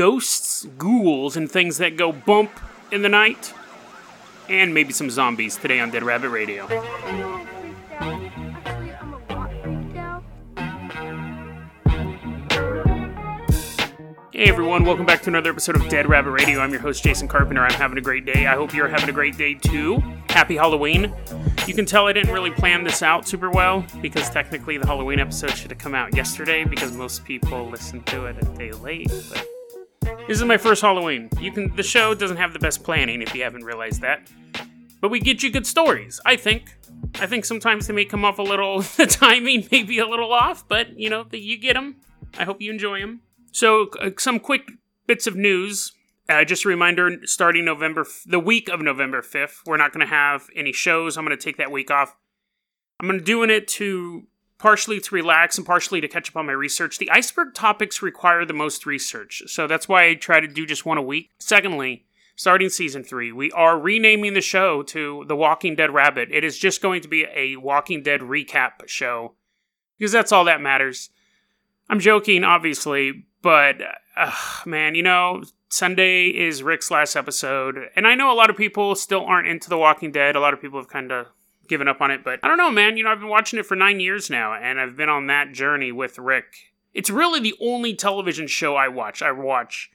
ghosts, ghouls, and things that go bump in the night, and maybe some zombies today on Dead Rabbit Radio. Hey everyone, welcome back to another episode of Dead Rabbit Radio. I'm your host Jason Carpenter. I'm having a great day. I hope you're having a great day too. Happy Halloween. You can tell I didn't really plan this out super well because technically the Halloween episode should have come out yesterday because most people listen to it a day late, but this is my first Halloween. You can the show doesn't have the best planning if you haven't realized that. But we get you good stories, I think. I think sometimes they may come off a little the timing may be a little off, but you know, you get them. I hope you enjoy them. So, uh, some quick bits of news. Uh, just a reminder starting November, f- the week of November 5th, we're not going to have any shows. I'm going to take that week off. I'm going to doing it to partially to relax and partially to catch up on my research. The iceberg topics require the most research, so that's why I try to do just one a week. Secondly, starting season three, we are renaming the show to The Walking Dead Rabbit. It is just going to be a Walking Dead recap show because that's all that matters. I'm joking, obviously, but uh, man, you know, Sunday is Rick's last episode, and I know a lot of people still aren't into The Walking Dead. A lot of people have kind of given up on it, but I don't know, man. You know, I've been watching it for nine years now, and I've been on that journey with Rick. It's really the only television show I watch. I watch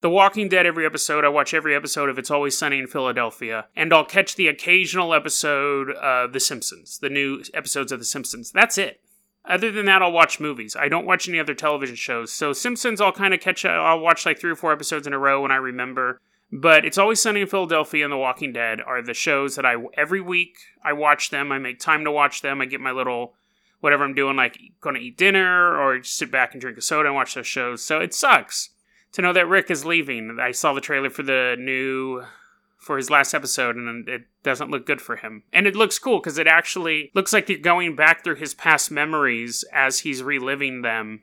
The Walking Dead every episode. I watch every episode of It's Always Sunny in Philadelphia, and I'll catch the occasional episode of The Simpsons, the new episodes of The Simpsons. That's it. Other than that, I'll watch movies. I don't watch any other television shows. So Simpsons, I'll kind of catch. I'll watch like three or four episodes in a row when I remember. But it's always Sunny in Philadelphia and The Walking Dead are the shows that I every week I watch them. I make time to watch them. I get my little whatever I'm doing, like going to eat dinner or sit back and drink a soda and watch those shows. So it sucks to know that Rick is leaving. I saw the trailer for the new for his last episode and it doesn't look good for him. And it looks cool because it actually looks like you're going back through his past memories as he's reliving them.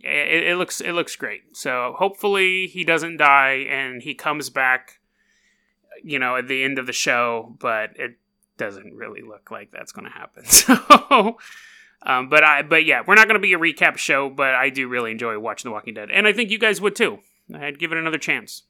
It, it, looks it looks great. So hopefully he doesn't die and he comes back, you know, at the end of the show. But it doesn't really look like that's going to happen. So. Um, but I, but yeah, we're not going to be a recap show. But I do really enjoy watching The Walking Dead, and I think you guys would too. I'd give it another chance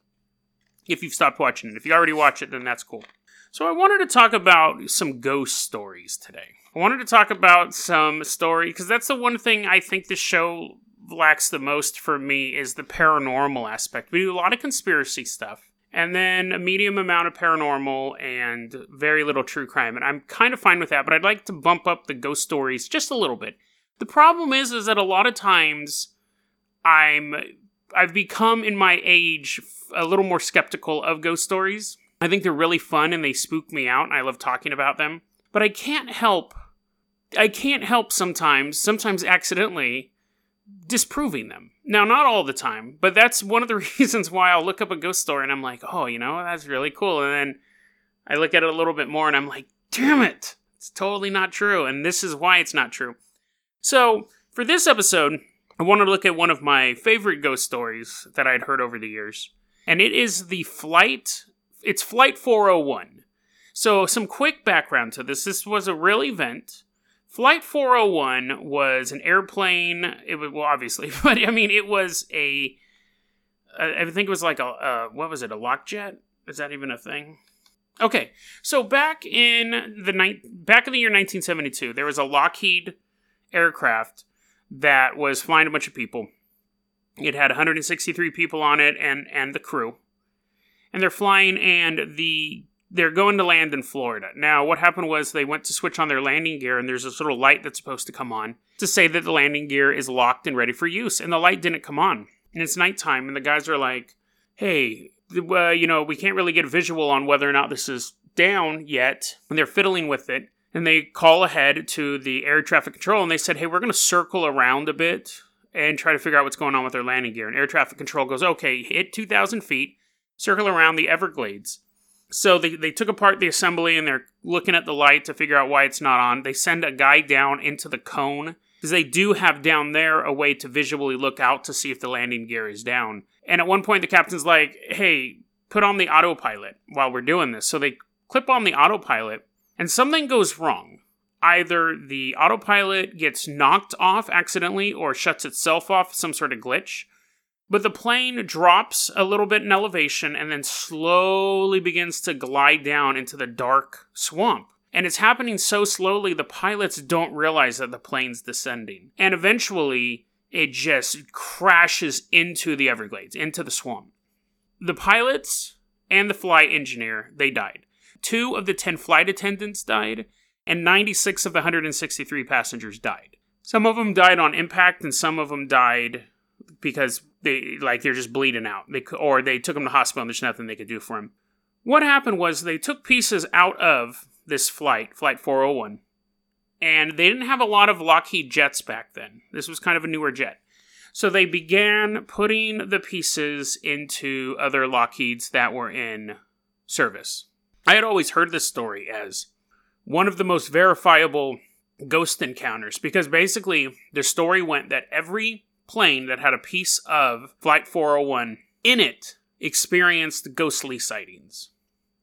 if you've stopped watching it. If you already watch it, then that's cool. So I wanted to talk about some ghost stories today. I wanted to talk about some story because that's the one thing I think the show lacks the most for me is the paranormal aspect. We do a lot of conspiracy stuff and then a medium amount of paranormal and very little true crime. And I'm kind of fine with that, but I'd like to bump up the ghost stories just a little bit. The problem is is that a lot of times I'm I've become in my age a little more skeptical of ghost stories. I think they're really fun and they spook me out and I love talking about them. But I can't help I can't help sometimes, sometimes accidentally disproving them. Now, not all the time, but that's one of the reasons why I'll look up a ghost story and I'm like, "Oh, you know, that's really cool." And then I look at it a little bit more and I'm like, "Damn it. It's totally not true." And this is why it's not true. So, for this episode, I want to look at one of my favorite ghost stories that I'd heard over the years. And it is the flight, it's Flight 401. So, some quick background to this this was a real event. Flight 401 was an airplane. It was, well, obviously, but I mean, it was a, I think it was like a, uh, what was it, a lockjet? Is that even a thing? Okay, so back in the night, back in the year 1972, there was a Lockheed aircraft that was flying a bunch of people. It had 163 people on it and and the crew. And they're flying and the they're going to land in Florida. Now, what happened was they went to switch on their landing gear, and there's this little light that's supposed to come on to say that the landing gear is locked and ready for use. And the light didn't come on. And it's nighttime, and the guys are like, hey, uh, you know, we can't really get a visual on whether or not this is down yet. And they're fiddling with it. And they call ahead to the air traffic control, and they said, hey, we're going to circle around a bit and try to figure out what's going on with their landing gear. And air traffic control goes, okay, hit 2,000 feet, circle around the Everglades. So they, they took apart the assembly and they're looking at the light to figure out why it's not on. They send a guy down into the cone because they do have down there a way to visually look out to see if the landing gear is down. And at one point, the captain's like, hey, put on the autopilot while we're doing this. So they clip on the autopilot and something goes wrong. Either the autopilot gets knocked off accidentally or shuts itself off, some sort of glitch. But the plane drops a little bit in elevation and then slowly begins to glide down into the dark swamp. And it's happening so slowly, the pilots don't realize that the plane's descending. And eventually, it just crashes into the Everglades, into the swamp. The pilots and the flight engineer, they died. Two of the 10 flight attendants died, and 96 of the 163 passengers died. Some of them died on impact, and some of them died because they like they're just bleeding out. They or they took him to hospital and there's nothing they could do for him. What happened was they took pieces out of this flight, flight 401, and they didn't have a lot of Lockheed jets back then. This was kind of a newer jet. So they began putting the pieces into other Lockheeds that were in service. I had always heard this story as one of the most verifiable ghost encounters because basically the story went that every plane that had a piece of Flight 401 in it experienced ghostly sightings.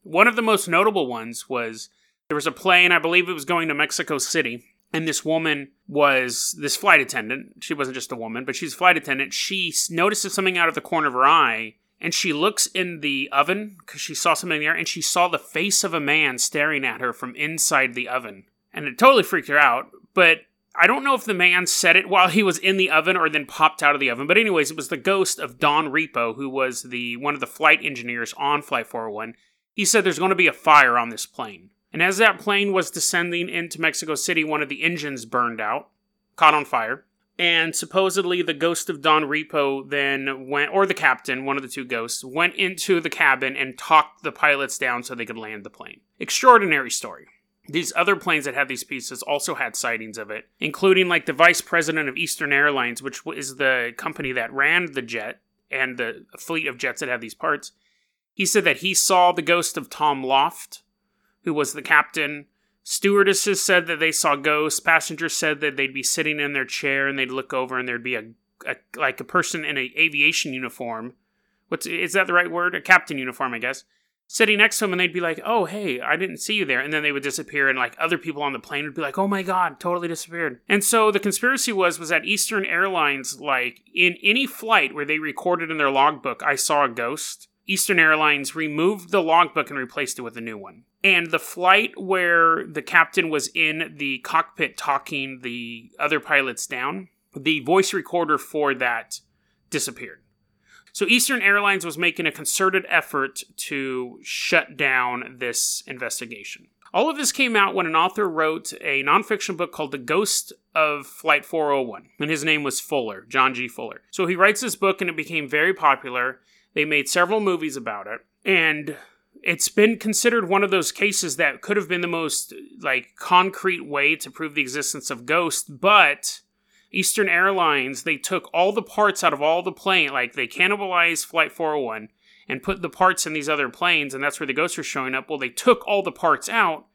One of the most notable ones was there was a plane, I believe it was going to Mexico City, and this woman was this flight attendant. She wasn't just a woman, but she's a flight attendant. She notices something out of the corner of her eye, and she looks in the oven because she saw something there, and she saw the face of a man staring at her from inside the oven. And it totally freaked her out, but I don't know if the man said it while he was in the oven or then popped out of the oven, but anyways, it was the ghost of Don Repo, who was the one of the flight engineers on Flight 401. He said there's going to be a fire on this plane. And as that plane was descending into Mexico City, one of the engines burned out, caught on fire. And supposedly the ghost of Don Repo then went, or the captain, one of the two ghosts, went into the cabin and talked the pilots down so they could land the plane. Extraordinary story. These other planes that had these pieces also had sightings of it, including like the vice president of Eastern Airlines, which is the company that ran the jet and the fleet of jets that had these parts. He said that he saw the ghost of Tom Loft, who was the captain. Stewardesses said that they saw ghosts. Passengers said that they'd be sitting in their chair and they'd look over and there'd be a, a like a person in an aviation uniform. What's is that the right word? A captain uniform, I guess sitting next to him and they'd be like, "Oh, hey, I didn't see you there," and then they would disappear, and like other people on the plane would be like, "Oh my god, totally disappeared." And so the conspiracy was was that Eastern Airlines, like in any flight where they recorded in their logbook, "I saw a ghost." Eastern Airlines removed the logbook and replaced it with a new one. And the flight where the captain was in the cockpit talking the other pilots down, the voice recorder for that disappeared. So Eastern Airlines was making a concerted effort to shut down this investigation. All of this came out when an author wrote a nonfiction book called The Ghost of Flight 401, and his name was Fuller, John G. Fuller. So he writes this book and it became very popular. They made several movies about it, and it's been considered one of those cases that could have been the most like concrete way to prove the existence of ghosts, but Eastern Airlines, they took all the parts out of all the plane, like they cannibalized Flight 401 and put the parts in these other planes, and that's where the ghosts are showing up. Well, they took all the parts out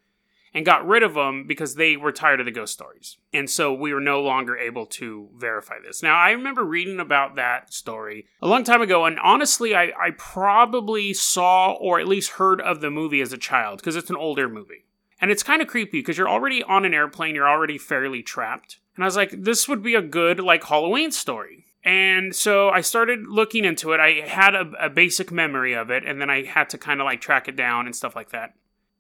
and got rid of them because they were tired of the ghost stories. And so we were no longer able to verify this. Now, I remember reading about that story a long time ago, and honestly, I, I probably saw or at least heard of the movie as a child because it's an older movie. And it's kind of creepy because you're already on an airplane, you're already fairly trapped. And I was like, this would be a good, like, Halloween story. And so I started looking into it. I had a, a basic memory of it, and then I had to kind of like track it down and stuff like that.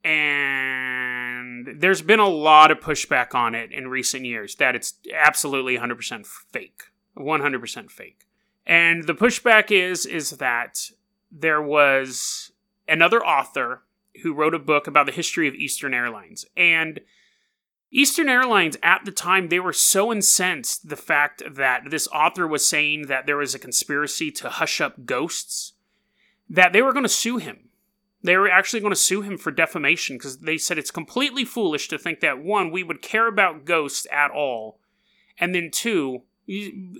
And there's been a lot of pushback on it in recent years that it's absolutely 100% fake. 100% fake. And the pushback is is that there was another author who wrote a book about the history of Eastern Airlines. And Eastern Airlines at the time they were so incensed the fact that this author was saying that there was a conspiracy to hush up ghosts that they were going to sue him. They were actually going to sue him for defamation because they said it's completely foolish to think that one we would care about ghosts at all and then two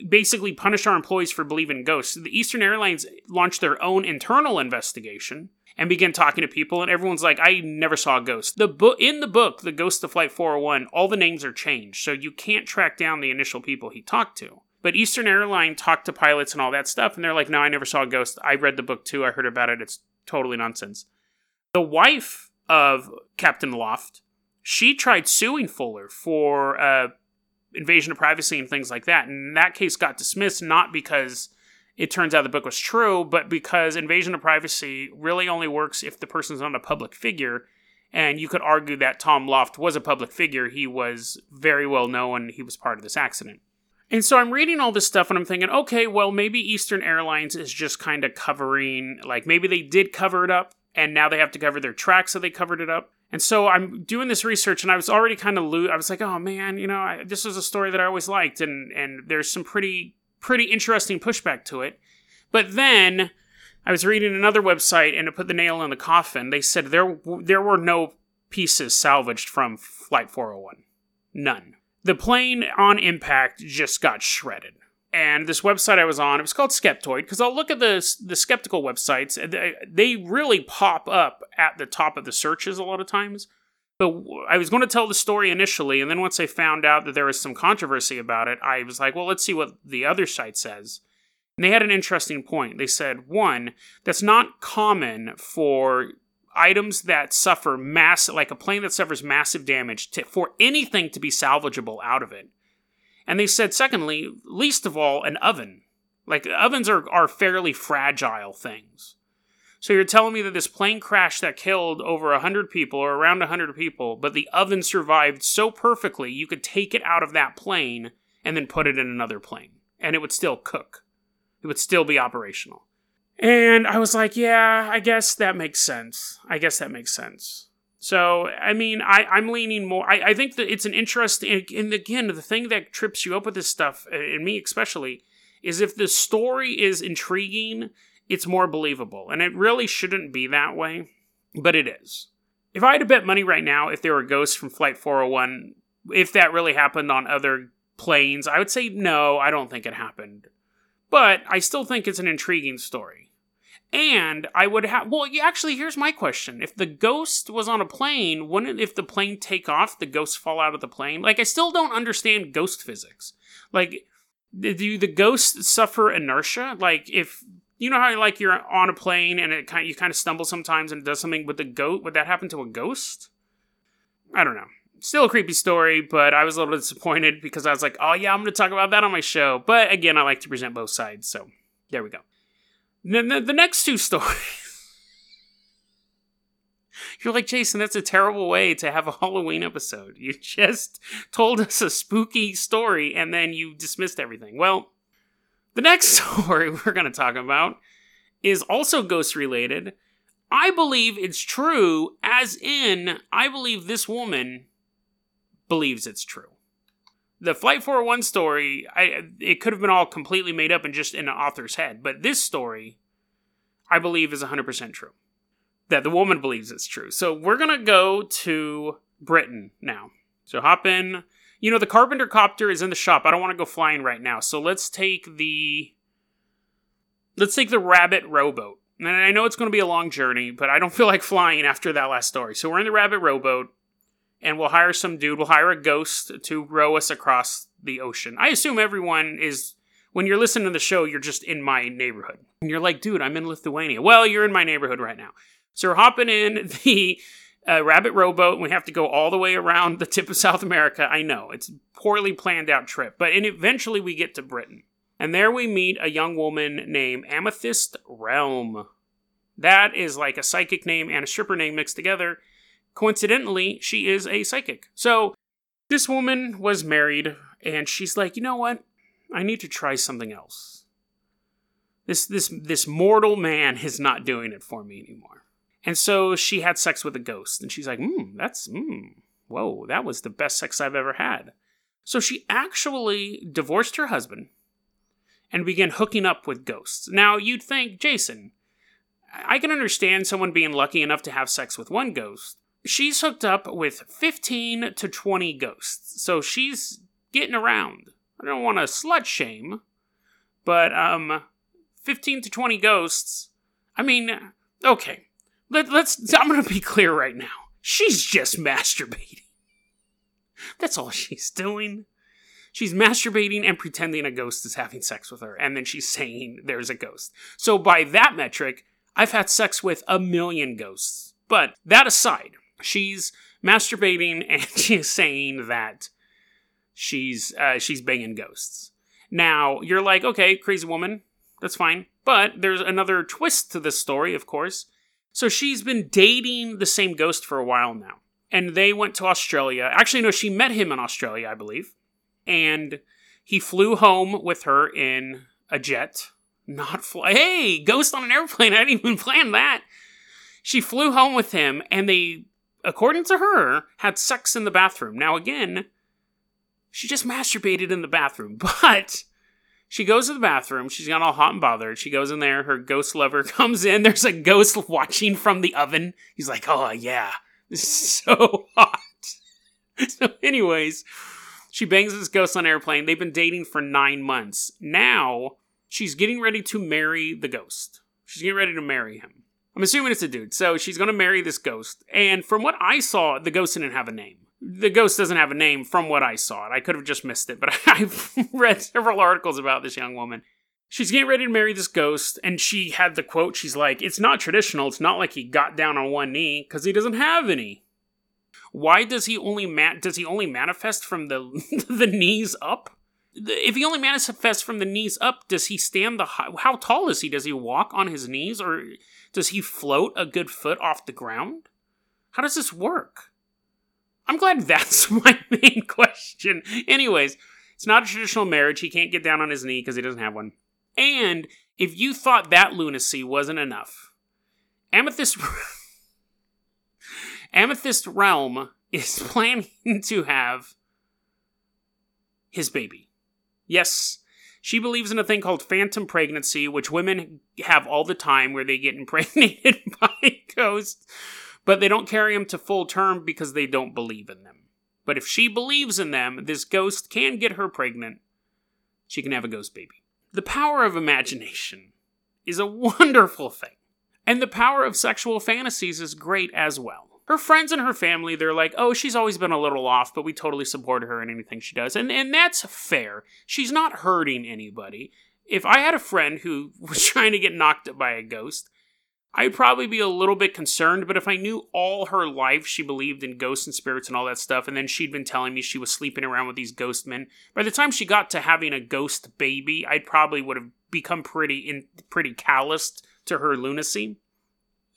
basically punish our employees for believing ghosts. The Eastern Airlines launched their own internal investigation and begin talking to people and everyone's like i never saw a ghost. The book in the book the ghost of flight 401 all the names are changed so you can't track down the initial people he talked to. But eastern airline talked to pilots and all that stuff and they're like no i never saw a ghost. I read the book too. I heard about it. It's totally nonsense. The wife of captain loft she tried suing fuller for uh, invasion of privacy and things like that and that case got dismissed not because it turns out the book was true, but because invasion of privacy really only works if the person's not a public figure, and you could argue that Tom Loft was a public figure, he was very well known, he was part of this accident. And so I'm reading all this stuff and I'm thinking, okay, well, maybe Eastern Airlines is just kind of covering, like, maybe they did cover it up and now they have to cover their tracks, so they covered it up. And so I'm doing this research, and I was already kind of lo- I was like, oh man, you know, I, this is a story that I always liked, and and there's some pretty pretty interesting pushback to it. But then I was reading another website, and it put the nail in the coffin. They said there there were no pieces salvaged from Flight 401, none. The plane on impact just got shredded and this website I was on, it was called Skeptoid, because I'll look at the the skeptical websites, they really pop up at the top of the searches a lot of times. But I was going to tell the story initially, and then once I found out that there was some controversy about it, I was like, well, let's see what the other site says. And they had an interesting point. They said, one, that's not common for items that suffer mass, like a plane that suffers massive damage, to, for anything to be salvageable out of it. And they said, secondly, least of all, an oven. Like, ovens are, are fairly fragile things. So you're telling me that this plane crash that killed over 100 people or around 100 people, but the oven survived so perfectly you could take it out of that plane and then put it in another plane and it would still cook. It would still be operational. And I was like, yeah, I guess that makes sense. I guess that makes sense. So, I mean, I, I'm leaning more. I, I think that it's an interesting. And again, the thing that trips you up with this stuff, and me especially, is if the story is intriguing, it's more believable. And it really shouldn't be that way, but it is. If I had to bet money right now, if there were ghosts from Flight 401, if that really happened on other planes, I would say no, I don't think it happened. But I still think it's an intriguing story. And I would have. Well, actually, here's my question: If the ghost was on a plane, wouldn't if the plane take off, the ghosts fall out of the plane? Like, I still don't understand ghost physics. Like, do the ghosts suffer inertia? Like, if you know how like you're on a plane and it kind you kind of stumble sometimes and it does something with the goat, would that happen to a ghost? I don't know. Still a creepy story, but I was a little disappointed because I was like, oh yeah, I'm going to talk about that on my show. But again, I like to present both sides, so there we go. The, the next two stories. You're like, Jason, that's a terrible way to have a Halloween episode. You just told us a spooky story and then you dismissed everything. Well, the next story we're going to talk about is also ghost related. I believe it's true, as in, I believe this woman believes it's true. The Flight 401 story, I, it could have been all completely made up and just in an author's head, but this story, I believe, is 100% true. That the woman believes it's true. So we're going to go to Britain now. So hop in. You know, the Carpenter Copter is in the shop. I don't want to go flying right now. So let's take the. Let's take the Rabbit Rowboat. And I know it's going to be a long journey, but I don't feel like flying after that last story. So we're in the Rabbit Rowboat and we'll hire some dude, we'll hire a ghost to row us across the ocean. I assume everyone is when you're listening to the show, you're just in my neighborhood. And you're like, dude, I'm in Lithuania. Well, you're in my neighborhood right now. So we're hopping in the uh, rabbit rowboat. And we have to go all the way around the tip of South America. I know it's a poorly planned out trip, but and eventually we get to Britain. And there we meet a young woman named Amethyst Realm. That is like a psychic name and a stripper name mixed together. Coincidentally, she is a psychic. So this woman was married, and she's like, you know what? I need to try something else. This this this mortal man is not doing it for me anymore. And so she had sex with a ghost, and she's like, hmm, that's hmm, whoa, that was the best sex I've ever had. So she actually divorced her husband and began hooking up with ghosts. Now you'd think, Jason, I can understand someone being lucky enough to have sex with one ghost, she's hooked up with 15 to 20 ghosts. So she's getting around. I don't want to slut shame, but um 15 to 20 ghosts. I mean, okay. Let, let's I'm to be clear right now. She's just masturbating. That's all she's doing. She's masturbating and pretending a ghost is having sex with her, and then she's saying there's a ghost. So, by that metric, I've had sex with a million ghosts. But that aside, she's masturbating and she's saying that she's uh, she's banging ghosts. Now you're like, okay, crazy woman, That's fine. But there's another twist to this story, of course. So she's been dating the same ghost for a while now. And they went to Australia. Actually, no, she met him in Australia, I believe. And he flew home with her in a jet. Not fly. Hey, ghost on an airplane. I didn't even plan that. She flew home with him, and they, according to her, had sex in the bathroom. Now, again, she just masturbated in the bathroom, but she goes to the bathroom. She's got all hot and bothered. She goes in there. Her ghost lover comes in. There's a ghost watching from the oven. He's like, oh, yeah, this is so hot. So, anyways, she bangs this ghost on airplane. They've been dating for nine months. Now, she's getting ready to marry the ghost. She's getting ready to marry him. I'm assuming it's a dude. So she's going to marry this ghost. And from what I saw, the ghost didn't have a name the ghost doesn't have a name from what I saw. It I could have just missed it, but I've read several articles about this young woman. She's getting ready to marry this ghost, and she had the quote. She's like, "It's not traditional. It's not like he got down on one knee because he doesn't have any. Why does he only ma- does he only manifest from the the knees up? If he only manifests from the knees up, does he stand the high- how tall is he? Does he walk on his knees, or does he float a good foot off the ground? How does this work?" I'm glad that's my main question. Anyways, it's not a traditional marriage. He can't get down on his knee because he doesn't have one. And if you thought that lunacy wasn't enough, Amethyst Amethyst Realm is planning to have his baby. Yes, she believes in a thing called phantom pregnancy, which women have all the time where they get impregnated by ghosts but they don't carry them to full term because they don't believe in them. But if she believes in them, this ghost can get her pregnant. She can have a ghost baby. The power of imagination is a wonderful thing. And the power of sexual fantasies is great as well. Her friends and her family, they're like, oh, she's always been a little off, but we totally support her in anything she does. And, and that's fair. She's not hurting anybody. If I had a friend who was trying to get knocked up by a ghost, I'd probably be a little bit concerned, but if I knew all her life she believed in ghosts and spirits and all that stuff, and then she'd been telling me she was sleeping around with these ghost men, by the time she got to having a ghost baby, I'd probably would have become pretty in pretty calloused to her lunacy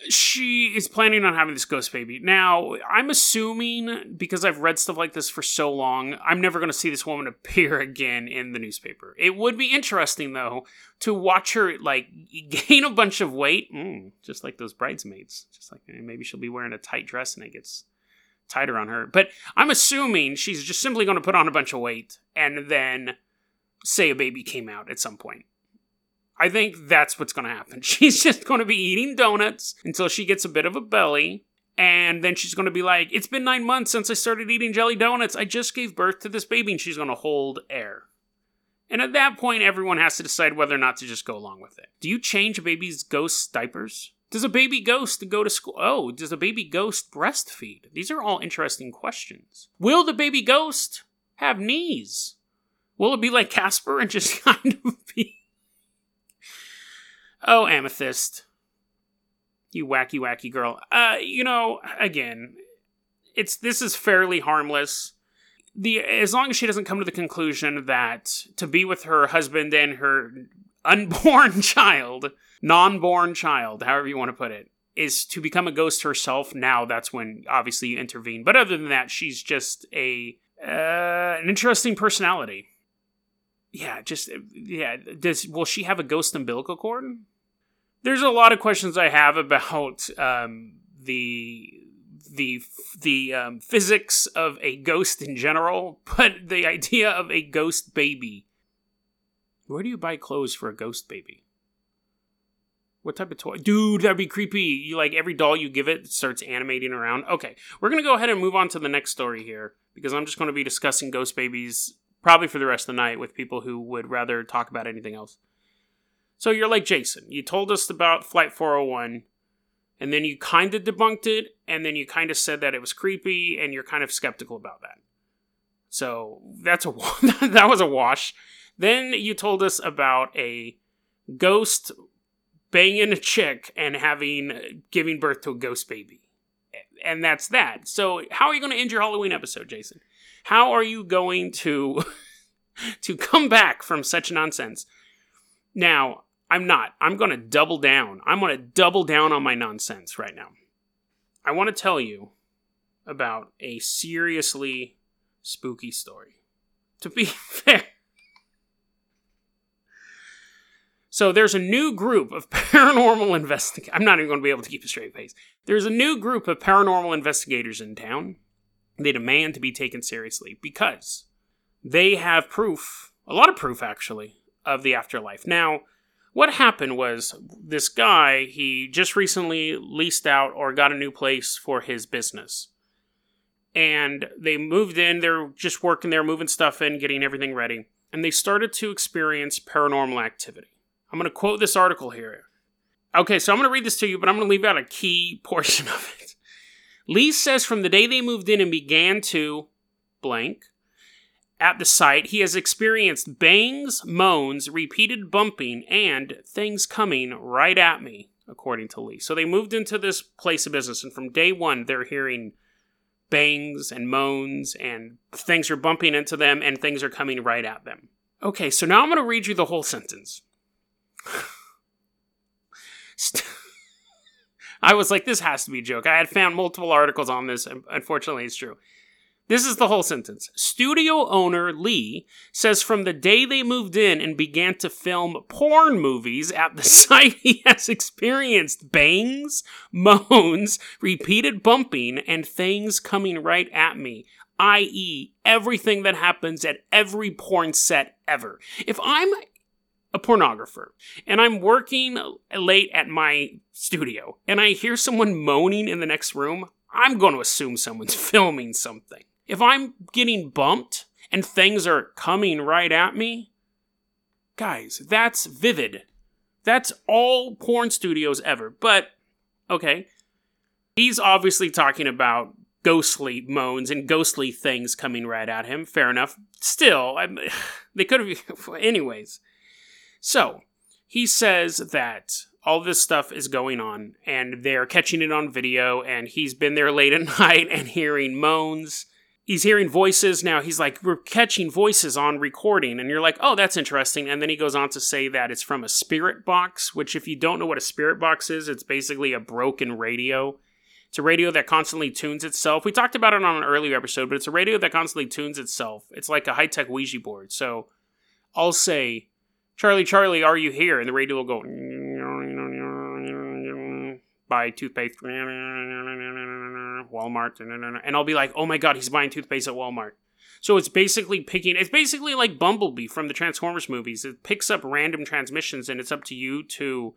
she is planning on having this ghost baby. Now, I'm assuming because I've read stuff like this for so long, I'm never going to see this woman appear again in the newspaper. It would be interesting though to watch her like gain a bunch of weight, mm, just like those bridesmaids. Just like maybe she'll be wearing a tight dress and it gets tighter on her. But I'm assuming she's just simply going to put on a bunch of weight and then say a baby came out at some point. I think that's what's going to happen. She's just going to be eating donuts until she gets a bit of a belly. And then she's going to be like, It's been nine months since I started eating jelly donuts. I just gave birth to this baby. And she's going to hold air. And at that point, everyone has to decide whether or not to just go along with it. Do you change a baby's ghost diapers? Does a baby ghost go to school? Oh, does a baby ghost breastfeed? These are all interesting questions. Will the baby ghost have knees? Will it be like Casper and just kind of be Oh, Amethyst. You wacky, wacky girl. Uh, you know, again, it's this is fairly harmless. The as long as she doesn't come to the conclusion that to be with her husband and her unborn child, non-born child, however you want to put it, is to become a ghost herself. Now that's when obviously you intervene. But other than that, she's just a uh, an interesting personality. Yeah, just yeah. Does will she have a ghost umbilical cord? There's a lot of questions I have about um, the the the um, physics of a ghost in general, but the idea of a ghost baby. Where do you buy clothes for a ghost baby? What type of toy? Dude, that'd be creepy. You like every doll you give it starts animating around. Okay, we're gonna go ahead and move on to the next story here because I'm just gonna be discussing ghost babies probably for the rest of the night with people who would rather talk about anything else. So you're like Jason. You told us about Flight 401, and then you kind of debunked it, and then you kind of said that it was creepy, and you're kind of skeptical about that. So that's a that was a wash. Then you told us about a ghost banging a chick and having giving birth to a ghost baby. And that's that. So how are you going to end your Halloween episode, Jason? How are you going to to come back from such nonsense? Now, I'm not. I'm going to double down. I'm going to double down on my nonsense right now. I want to tell you about a seriously spooky story. To be fair, So there's a new group of paranormal investigators. I'm not even going to be able to keep a straight face. There's a new group of paranormal investigators in town. They demand to be taken seriously because they have proof, a lot of proof actually, of the afterlife. Now, what happened was this guy, he just recently leased out or got a new place for his business. And they moved in, they're just working there, moving stuff in, getting everything ready. And they started to experience paranormal activity. I'm going to quote this article here. Okay, so I'm going to read this to you, but I'm going to leave out a key portion of it. Lee says from the day they moved in and began to blank at the site, he has experienced bangs, moans, repeated bumping, and things coming right at me, according to Lee. So they moved into this place of business, and from day one, they're hearing bangs and moans, and things are bumping into them, and things are coming right at them. Okay, so now I'm going to read you the whole sentence. I was like, this has to be a joke. I had found multiple articles on this, and unfortunately, it's true. This is the whole sentence. Studio owner Lee says from the day they moved in and began to film porn movies at the site, he has experienced bangs, moans, repeated bumping, and things coming right at me, i.e., everything that happens at every porn set ever. If I'm a pornographer and I'm working late at my studio and I hear someone moaning in the next room, I'm going to assume someone's filming something. If I'm getting bumped and things are coming right at me, guys, that's vivid. That's all porn studios ever. But, okay, he's obviously talking about ghostly moans and ghostly things coming right at him. Fair enough. Still, I'm, they could have. Anyways. So, he says that all this stuff is going on and they're catching it on video and he's been there late at night and hearing moans he's hearing voices now. He's like we're catching voices on recording. And you're like oh that's interesting. And then he goes on to say that it's from a spirit box which if you don't know what a spirit box is it's basically a broken radio. It's a radio that constantly tunes itself. We talked about it on an earlier episode but it's a radio that constantly tunes itself. It's like a high-tech ouija board. So i'll say Charlie, Charlie, are you here? And the radio will go, buy toothpaste, Walmart, and I'll be like, oh my god, he's buying toothpaste at Walmart. So it's basically picking, it's basically like Bumblebee from the Transformers movies. It picks up random transmissions and it's up to you to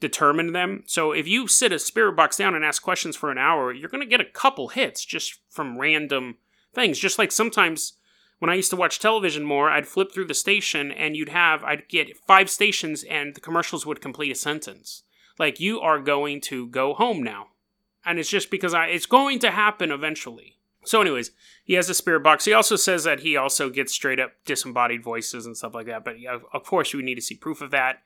determine them. So if you sit a spirit box down and ask questions for an hour, you're going to get a couple hits just from random things. Just like sometimes when I used to watch television more, I'd flip through the station and you'd have, I'd get five stations and the commercials would complete a sentence. Like, you are going to go home now. And it's just because I, it's going to happen eventually. So, anyways, he has a spirit box. He also says that he also gets straight up disembodied voices and stuff like that. But of course, would need to see proof of that.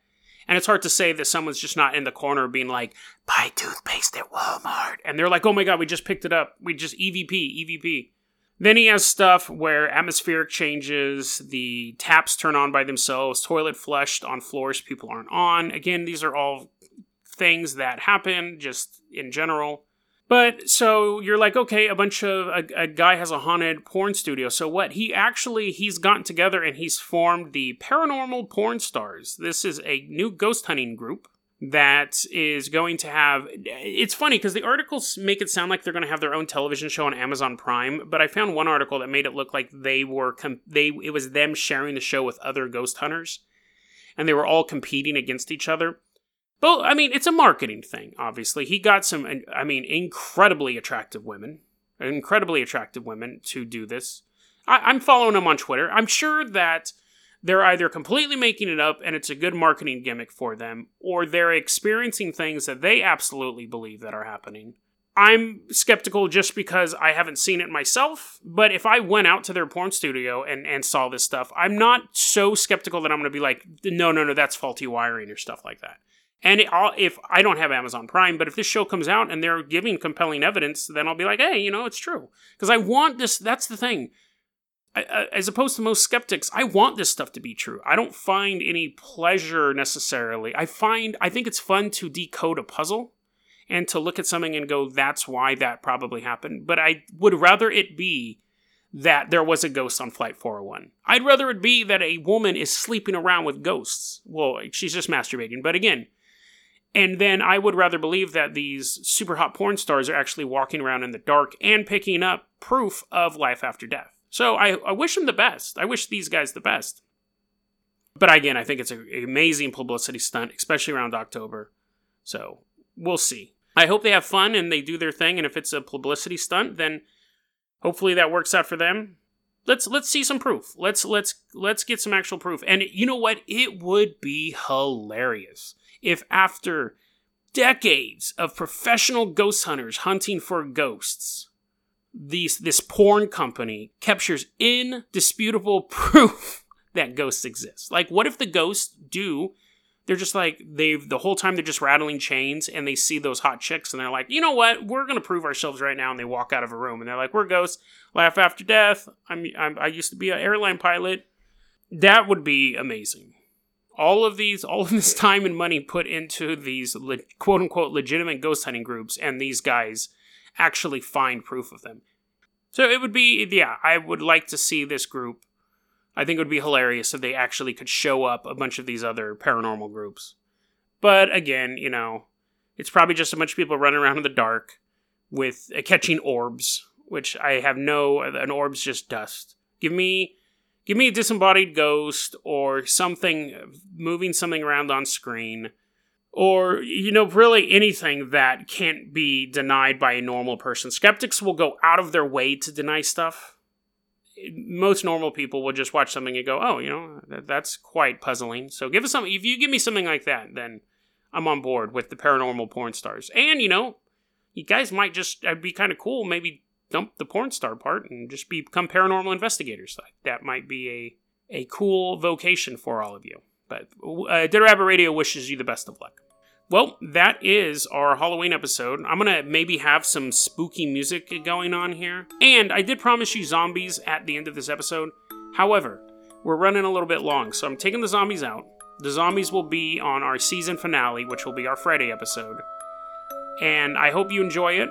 And it's hard to say that someone's just not in the corner being like, buy toothpaste at Walmart. And they're like, oh my God, we just picked it up. We just EVP, EVP. Then he has stuff where atmospheric changes, the taps turn on by themselves, toilet flushed on floors people aren't on. Again, these are all things that happen just in general. But so you're like, okay, a bunch of a, a, guy has a haunted porn studio. So what? He actually he's gotten together and he's formed the Paranormal Porn Stars. This is a new ghost hunting group that is going to have it's funny because the articles make it sound like they're going to have their own television show on Amazon Prime but I found one article that made it look like they were com- they it was them sharing the show with other ghost hunters and they were all competing against each other but I mean it's a marketing thing obviously he got some I mean incredibly attractive women incredibly attractive women to do this I, I'm following him on Twitter I'm sure that they're either completely making it up and it's a good marketing gimmick for them, or they're experiencing things that they absolutely believe that are happening. I'm skeptical just because I haven't seen it myself, but if I went out to their porn studio and, and saw this stuff, I'm not so skeptical that I'm going to be like, no, no, no, that's faulty wiring or stuff like that. And it, if I don't have Amazon Prime, but if this show comes out and they're giving compelling evidence, then I'll be like, hey, you know, it's true. Because I want this, that's the thing. I, as opposed to most skeptics, I want this stuff to be true. I don't find any pleasure necessarily. I find, I think it's fun to decode a puzzle and to look at something and go, that's why that probably happened. But I would rather it be that there was a ghost on Flight 401. I'd rather it be that a woman is sleeping around with ghosts. Well, she's just masturbating. But again, and then I would rather believe that these super hot porn stars are actually walking around in the dark and picking up proof of life after death. So I, I wish them the best. I wish these guys the best. But again, I think it's an amazing publicity stunt, especially around October. So we'll see. I hope they have fun and they do their thing. And if it's a publicity stunt, then hopefully that works out for them. Let's let's see some proof. Let's let's let's get some actual proof. And you know what? It would be hilarious if after decades of professional ghost hunters hunting for ghosts, these this porn company captures indisputable proof that ghosts exist. Like, what if the ghosts do? They're just like they've the whole time they're just rattling chains and they see those hot chicks and they're like, you know what? We're gonna prove ourselves right now. And they walk out of a room and they're like, we're ghosts. Laugh after death. I'm, I'm I used to be an airline pilot. That would be amazing. All of these, all of this time and money put into these le- quote unquote legitimate ghost hunting groups, and these guys actually find proof of them. So it would be, yeah, I would like to see this group. I think it would be hilarious if they actually could show up a bunch of these other paranormal groups. But again, you know, it's probably just a bunch of people running around in the dark with uh, catching orbs, which I have no. An orb's just dust. Give me, give me a disembodied ghost or something moving something around on screen. Or you know really anything that can't be denied by a normal person. Skeptics will go out of their way to deny stuff. Most normal people will just watch something and go oh you know that, that's quite puzzling. So give us something if you give me something like that then i'm on board with the paranormal porn stars. And you know you guys might just it'd be kind of cool. Maybe dump the porn star part and just become paranormal investigators that might be a a cool vocation for all of you but uh, Dead Rabbit Radio wishes you the best of luck. Well, that is our Halloween episode. I'm gonna maybe have some spooky music going on here. And I did promise you zombies at the end of this episode. However, we're running a little bit long, so I'm taking the zombies out. The zombies will be on our season finale, which will be our Friday episode. And I hope you enjoy it.